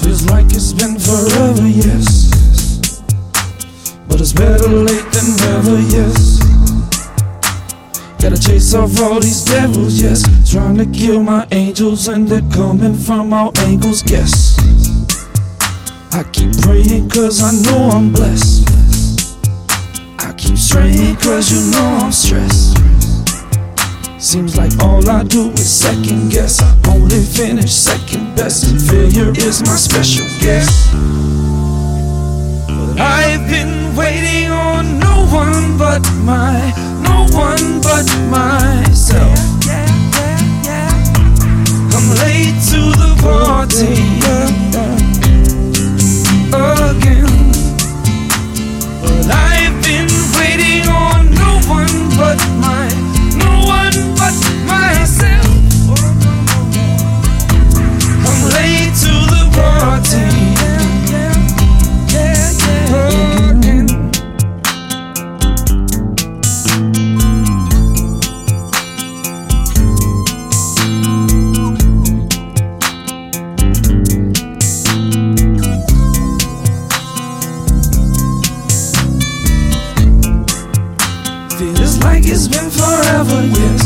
Feels like it's been forever, yes. But it's better late than never, yes. Gotta chase off all these devils, yes. Trying to kill my angels, and they're coming from all angles, yes. I keep praying, cause I know I'm blessed. Cause you know I'm stressed. Seems like all I do is second guess. I only finish second best. Failure is my special guest. But I've been waiting on no one but my, Feels like it's been forever, yes.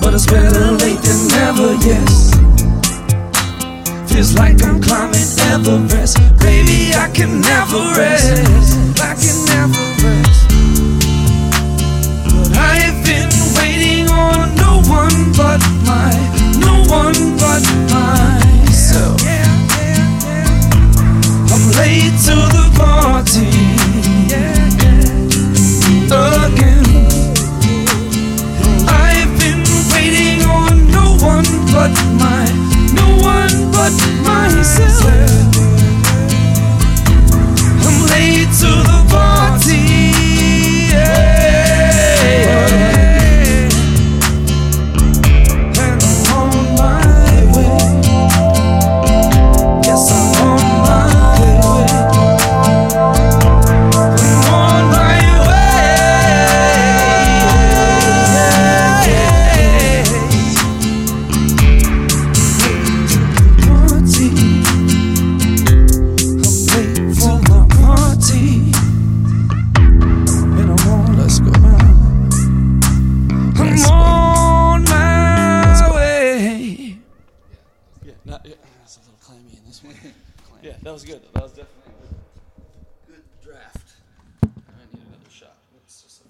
But it's better late than never, yes. Feels like I'm climbing Everest. Baby, I can never rest. I can never I'm on my way. Yeah, not, yeah, that's a little clammy in this one. yeah, that was good. That was definitely a good, good draft. I need another shot. Just